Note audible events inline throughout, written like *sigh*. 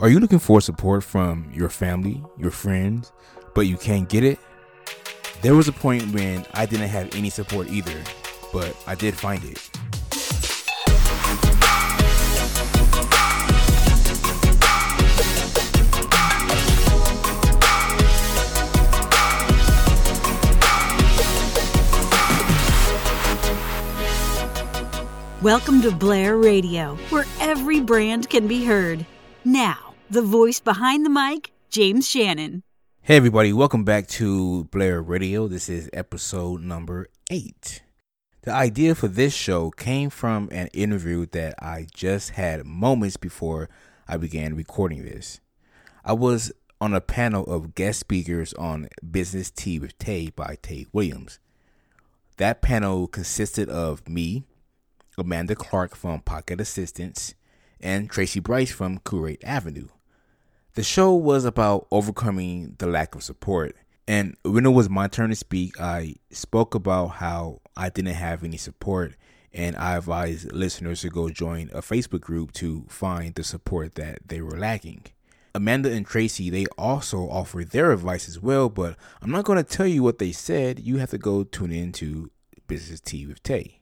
Are you looking for support from your family, your friends, but you can't get it? There was a point when I didn't have any support either, but I did find it. Welcome to Blare Radio, where every brand can be heard. Now, the voice behind the mic, James Shannon. Hey, everybody, welcome back to Blare Radio. This is episode number eight. The idea for this show came from an interview that I just had moments before I began recording this. I was on a panel of guest speakers on Business Tea with Tay by Tay Williams. That panel consisted of me, Amanda Clark from Pocket Assistance, and Tracy Bryce from Curate Avenue. The show was about overcoming the lack of support. And when it was my turn to speak, I spoke about how I didn't have any support, and I advised listeners to go join a Facebook group to find the support that they were lacking. Amanda and Tracy, they also offered their advice as well, but I'm not going to tell you what they said. You have to go tune in to Business Tea with Tay.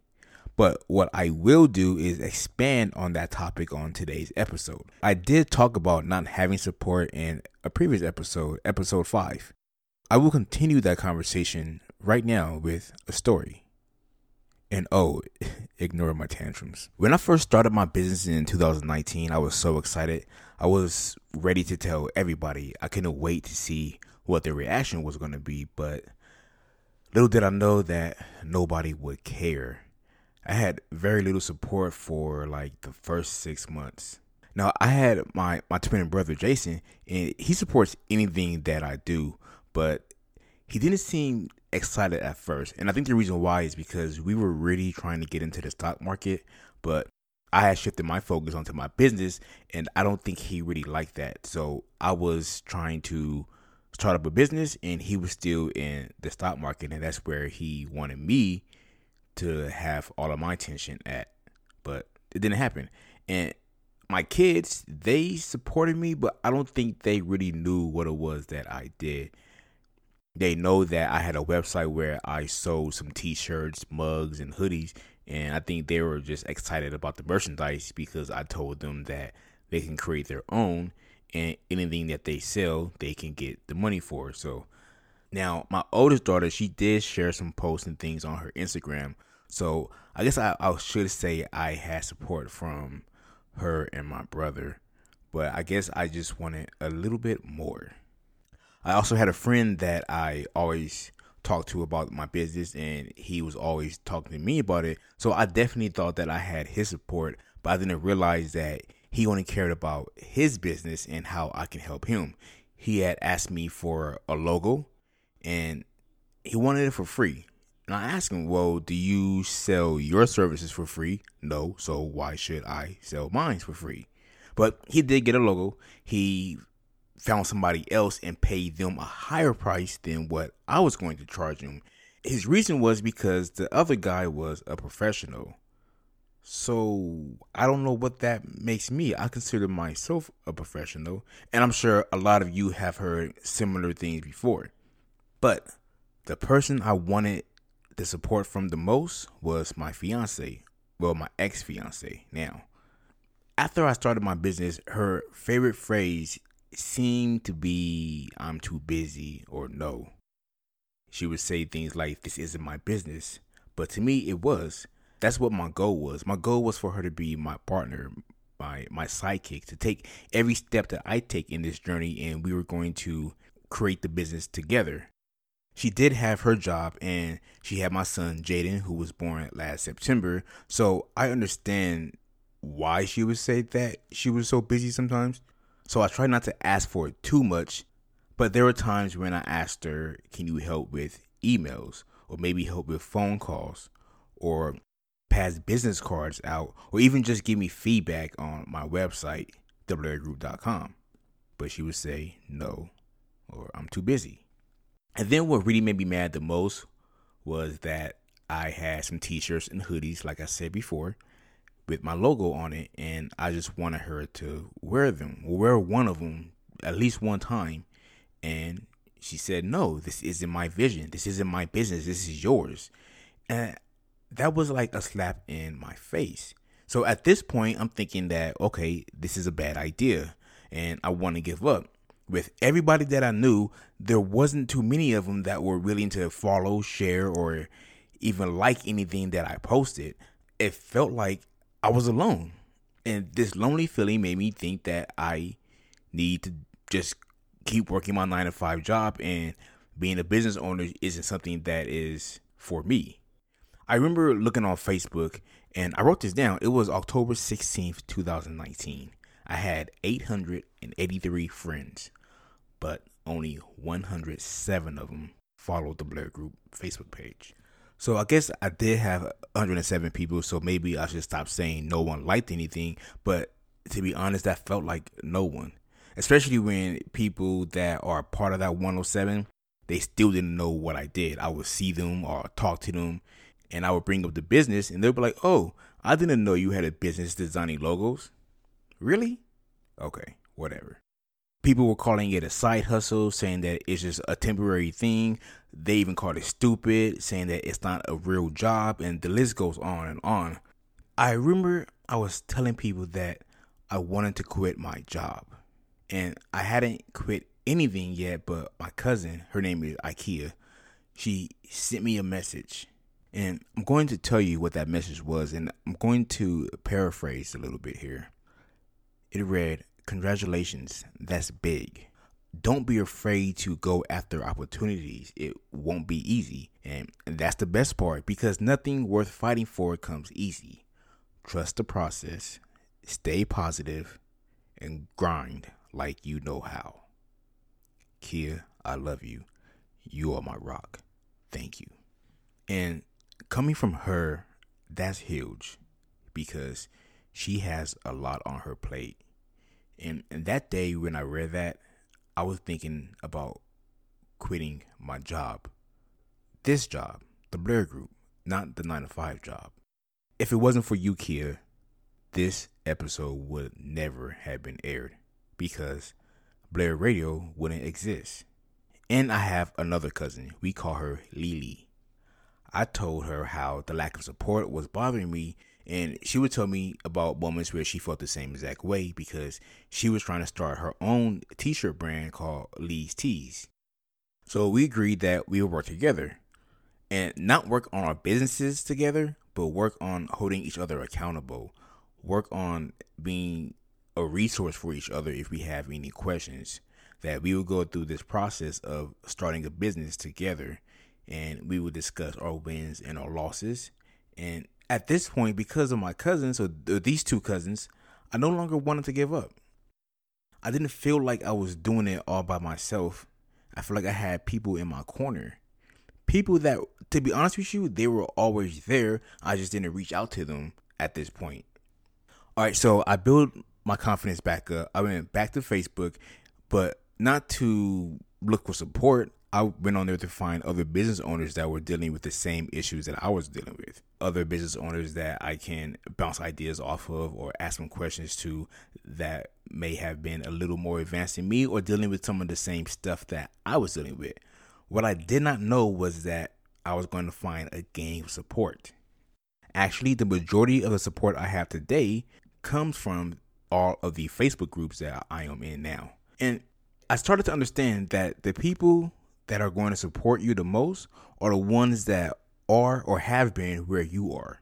But what I will do is expand on that topic on today's episode. I did talk about not having support in a previous episode, episode 5. I will continue that conversation right now with a story. And oh, *laughs* ignore my tantrums. When I first started my business in 2019, I was so excited. I was ready to tell everybody. I couldn't wait to see what their reaction was going to be, but little did I know that nobody would care. I had very little support for like the first six months. Now I had my my twin brother Jason, and he supports anything that I do, but he didn't seem excited at first. And I think the reason why is because we were really trying to get into the stock market, but I had shifted my focus onto my business, and I don't think he really liked that. So I was trying to start up a business, and he was still in the stock market, and that's where he wanted me to have all of my attention at, but it didn't happen. And my kids, they supported me, but I don't think they really knew what it was that I did. They know that I had a website where I sold some t-shirts, mugs, and hoodies, and I think they were just excited about the merchandise because I told them that they can create their own and anything that they sell, they can get the money for. So now my oldest daughter, she did share some posts and things on her Instagram so I guess I, I should say I had support from her and my brother, but I guess I just wanted a little bit more. I also had a friend that I always talked to about my business, and he was always talking to me about it. So I definitely thought that I had his support, but I didn't realize that he only cared about his business and how I can help him. He had asked me for a logo, and he wanted it for free. And I asked him, Well, do you sell your services for free? No, so why should I sell mine for free? But he did get a logo. He found somebody else and paid them a higher price than what I was going to charge him. His reason was because the other guy was a professional. So I don't know what that makes me. I consider myself a professional, and I'm sure a lot of you have heard similar things before. But the person I wanted the support from the most was my fiance, well, my ex fiance now. After I started my business, her favorite phrase seemed to be, I'm too busy or no. She would say things like, This isn't my business. But to me, it was. That's what my goal was. My goal was for her to be my partner, my my sidekick, to take every step that I take in this journey, and we were going to create the business together she did have her job and she had my son Jaden who was born last September. So I understand why she would say that she was so busy sometimes. So I try not to ask for it too much, but there were times when I asked her, "Can you help with emails or maybe help with phone calls or pass business cards out or even just give me feedback on my website www.group.com?" But she would say no or I'm too busy. And then what really made me mad the most was that I had some t-shirts and hoodies, like I said before, with my logo on it, and I just wanted her to wear them, wear one of them at least one time. And she said, No, this isn't my vision. This isn't my business. This is yours. And that was like a slap in my face. So at this point, I'm thinking that, okay, this is a bad idea and I want to give up. With everybody that I knew, there wasn't too many of them that were willing to follow, share, or even like anything that I posted. It felt like I was alone. And this lonely feeling made me think that I need to just keep working my nine to five job and being a business owner isn't something that is for me. I remember looking on Facebook and I wrote this down. It was October 16th, 2019. I had 883 friends, but only 107 of them followed the Blare Group Facebook page. So I guess I did have 107 people, so maybe I should stop saying no one liked anything. But to be honest, that felt like no one especially when people that are part of that 107 they still didn't know what I did. I would see them or talk to them, and I would bring up the business, and they'd be like, "Oh, I didn't know you had a business designing logos." Really? Okay, whatever. People were calling it a side hustle, saying that it's just a temporary thing. They even called it stupid, saying that it's not a real job, and the list goes on and on. I remember I was telling people that I wanted to quit my job and I hadn't quit anything yet, but my cousin, her name is IKEA, she sent me a message. And I'm going to tell you what that message was, and I'm going to paraphrase a little bit here. It read, Congratulations, that's big. Don't be afraid to go after opportunities. It won't be easy. And that's the best part because nothing worth fighting for comes easy. Trust the process, stay positive, and grind like you know how. Kia, I love you. You are my rock. Thank you. And coming from her, that's huge because she has a lot on her plate. And, and that day when I read that, I was thinking about quitting my job. This job, the Blare Group, not the 9 to 5 job. If it wasn't for you, Kia, this episode would never have been aired because Blare Radio wouldn't exist. And I have another cousin. We call her Lily. I told her how the lack of support was bothering me, and she would tell me about moments where she felt the same exact way because she was trying to start her own t shirt brand called Lee's Tees. So we agreed that we would work together and not work on our businesses together, but work on holding each other accountable, work on being a resource for each other if we have any questions. That we will go through this process of starting a business together and we will discuss our wins and our losses. And at this point, because of my cousins, or these two cousins, I no longer wanted to give up. I didn't feel like I was doing it all by myself. I feel like I had people in my corner. People that, to be honest with you, they were always there. I just didn't reach out to them at this point. All right, so I built my confidence back up. I went back to Facebook, but not to look for support. I went on there to find other business owners that were dealing with the same issues that I was dealing with. Other business owners that I can bounce ideas off of or ask them questions to that may have been a little more advanced than me or dealing with some of the same stuff that I was dealing with. What I did not know was that I was going to find a gang of support. Actually, the majority of the support I have today comes from all of the Facebook groups that I am in now. And I started to understand that the people that are going to support you the most are the ones that are or have been where you are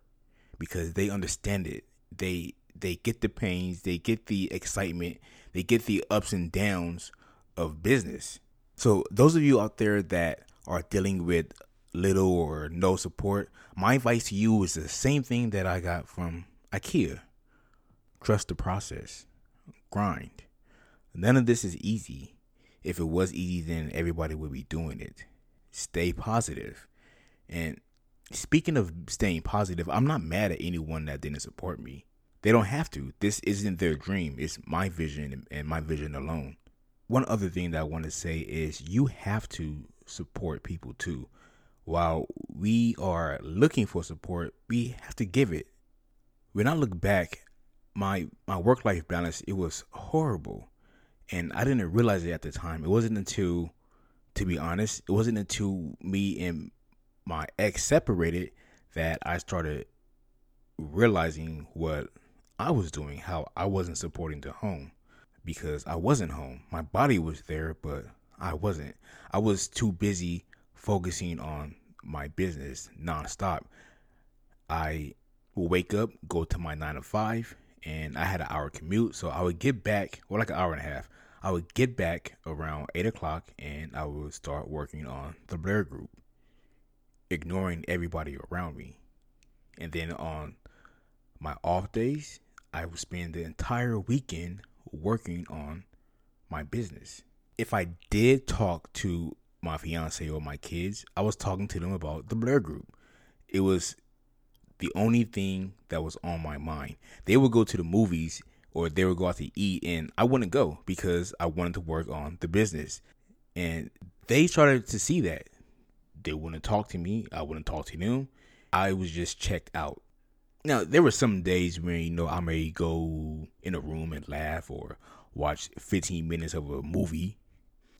because they understand it. They they get the pains, they get the excitement, they get the ups and downs of business. So those of you out there that are dealing with little or no support, my advice to you is the same thing that I got from IKEA. Trust the process. Grind. None of this is easy. If it was easy, then everybody would be doing it. Stay positive. And speaking of staying positive, I'm not mad at anyone that didn't support me. They don't have to. This isn't their dream. It's my vision and my vision alone. One other thing that I want to say is you have to support people too. While we are looking for support, we have to give it when I look back, my my work life balance it was horrible, and I didn't realize it at the time. It wasn't until, to be honest, it wasn't until me and my ex separated that I started realizing what I was doing, how I wasn't supporting the home because I wasn't home. My body was there, but I wasn't. I was too busy focusing on my business nonstop. I would wake up, go to my nine to five, and I had an hour commute. So I would get back, well, like an hour and a half. I would get back around eight o'clock and I would start working on the Blare Group, ignoring everybody around me. And then on my off days, I would spend the entire weekend working on my business. If I did talk to my fiance or my kids, I was talking to them about the Blare Group. It was the only thing that was on my mind. They would go to the movies or they would go out to eat, and I wouldn't go because I wanted to work on the business. And they started to see that. They wouldn't talk to me, I wouldn't talk to them. I was just checked out. Now, there were some days when, you know, I may go in a room and laugh or watch 15 minutes of a movie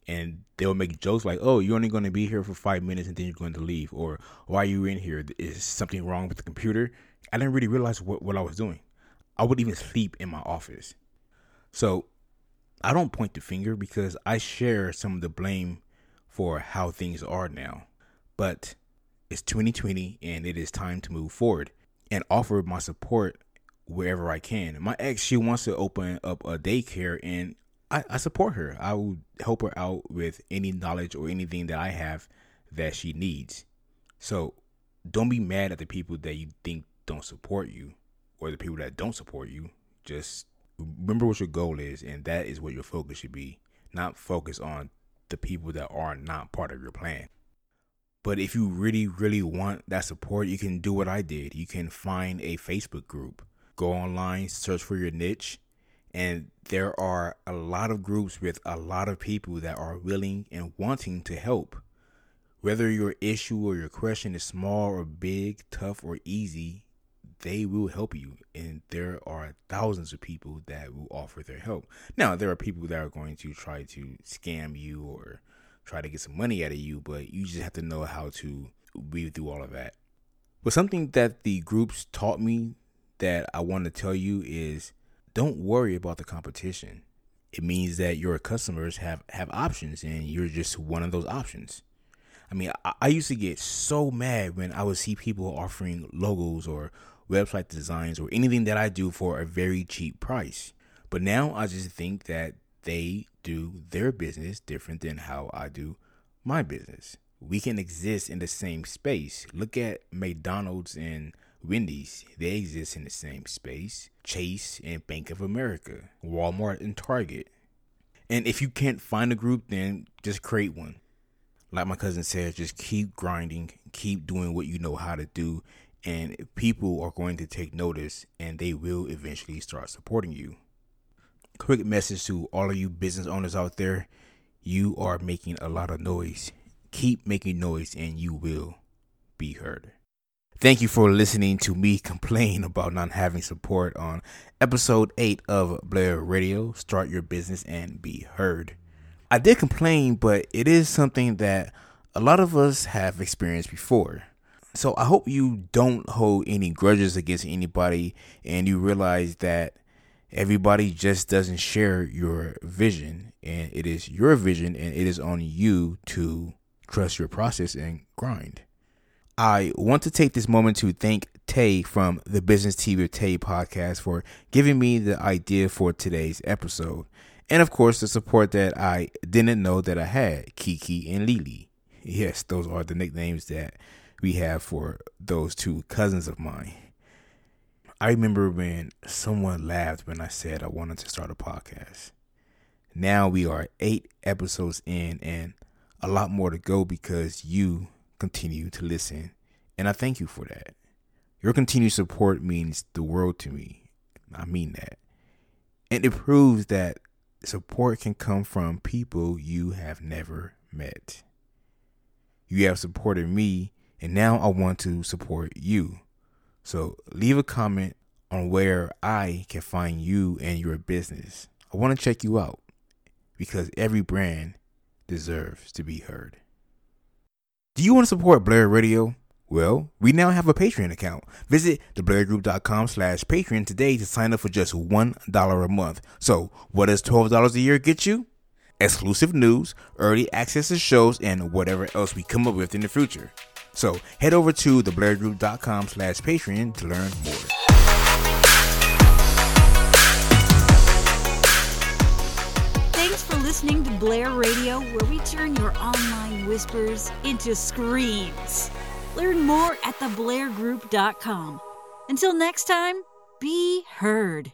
and they'll make jokes like, "Oh, you're only going to be here for five minutes and then you're going to leave," or "Why are you in here? Is something wrong with the computer?" I didn't really realize what what I was doing. I would even sleep in my office. So I don't point the finger because I share some of the blame for how things are now. But it's 2020 and it is time to move forward and offer my support wherever I can. My ex, she wants to open up a daycare and I, I support her. I will help her out with any knowledge or anything that I have that she needs. So don't be mad at the people that you think don't support you or the people that don't support you. Just remember what your goal is, and that is what your focus should be. Not focus on the people that are not part of your plan. But if you really, really want that support, you can do what I did. You can find a Facebook group, go online, search for your niche, and there are a lot of groups with a lot of people that are willing and wanting to help. Whether your issue or your question is small or big, tough or easy, they will help you. And there are thousands of people that will offer their help. Now, there are people that are going to try to scam you or try to get some money out of you, but you just have to know how to weave through all of that. But something that the groups taught me that I want to tell you is don't worry about the competition. It means that your customers have have options and you're just one of those options. I mean, I, I used to get so mad when I would see people offering logos or website designs or anything that I do for a very cheap price. But now I just think that they do their business different than how I do my business. We can exist in the same space. Look at McDonald's and Wendy's, they exist in the same space. Chase and Bank of America, Walmart and Target. And if you can't find a group, then just create one. Like my cousin said, just keep grinding, keep doing what you know how to do, and people are going to take notice and they will eventually start supporting you. Quick message to all of you business owners out there you are making a lot of noise. Keep making noise and you will be heard. Thank you for listening to me complain about not having support on episode 8 of Blare Radio Start Your Business and Be Heard. I did complain, but it is something that a lot of us have experienced before. So I hope you don't hold any grudges against anybody and you realize that everybody just doesn't share your vision and it is your vision and it is on you to trust your process and grind. I want to take this moment to thank Tay from the Business Tea with Tay podcast for giving me the idea for today's episode. And of course, the support that I didn't know that I had, Kiki and Lily. *laughs* Yes, those are the nicknames that we have for those two cousins of mine. I remember when someone laughed when I said I wanted to start a podcast. Now we are eight episodes in and a lot more to go because you continue to listen, and I thank you for that. Your continued support means the world to me. I mean that. And it proves that support can come from people you have never met. You have supported me, and now I want to support you. So leave a comment on where I can find you and your business. I want to check you out because every brand deserves to be heard. Do you want to support Blare Radio? Well, we now have a Patreon account. Visit theblaregroup.com slash Patreon today to sign up for just $1 a month. So, what does $12 a year get you? Exclusive news, early access to shows, and whatever else we come up with in the future. So, head over to theblaregroup.com slash Patreon to learn more. Listening to Blare Radio, where we turn your online whispers into screams. Learn more at theblaregroup.com. Until next time, be heard.